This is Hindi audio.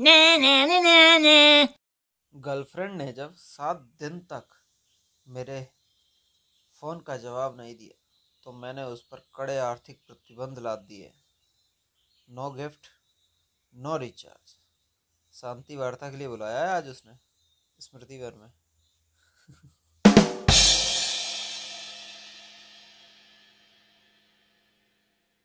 ने ने ने ने ने। गर्लफ्रेंड ने जब सात दिन तक मेरे फ़ोन का जवाब नहीं दिया तो मैंने उस पर कड़े आर्थिक प्रतिबंध लाद दिए। नो गिफ्ट नो रिचार्ज शांति वार्ता के लिए बुलाया है आज उसने, स्मृति घर में।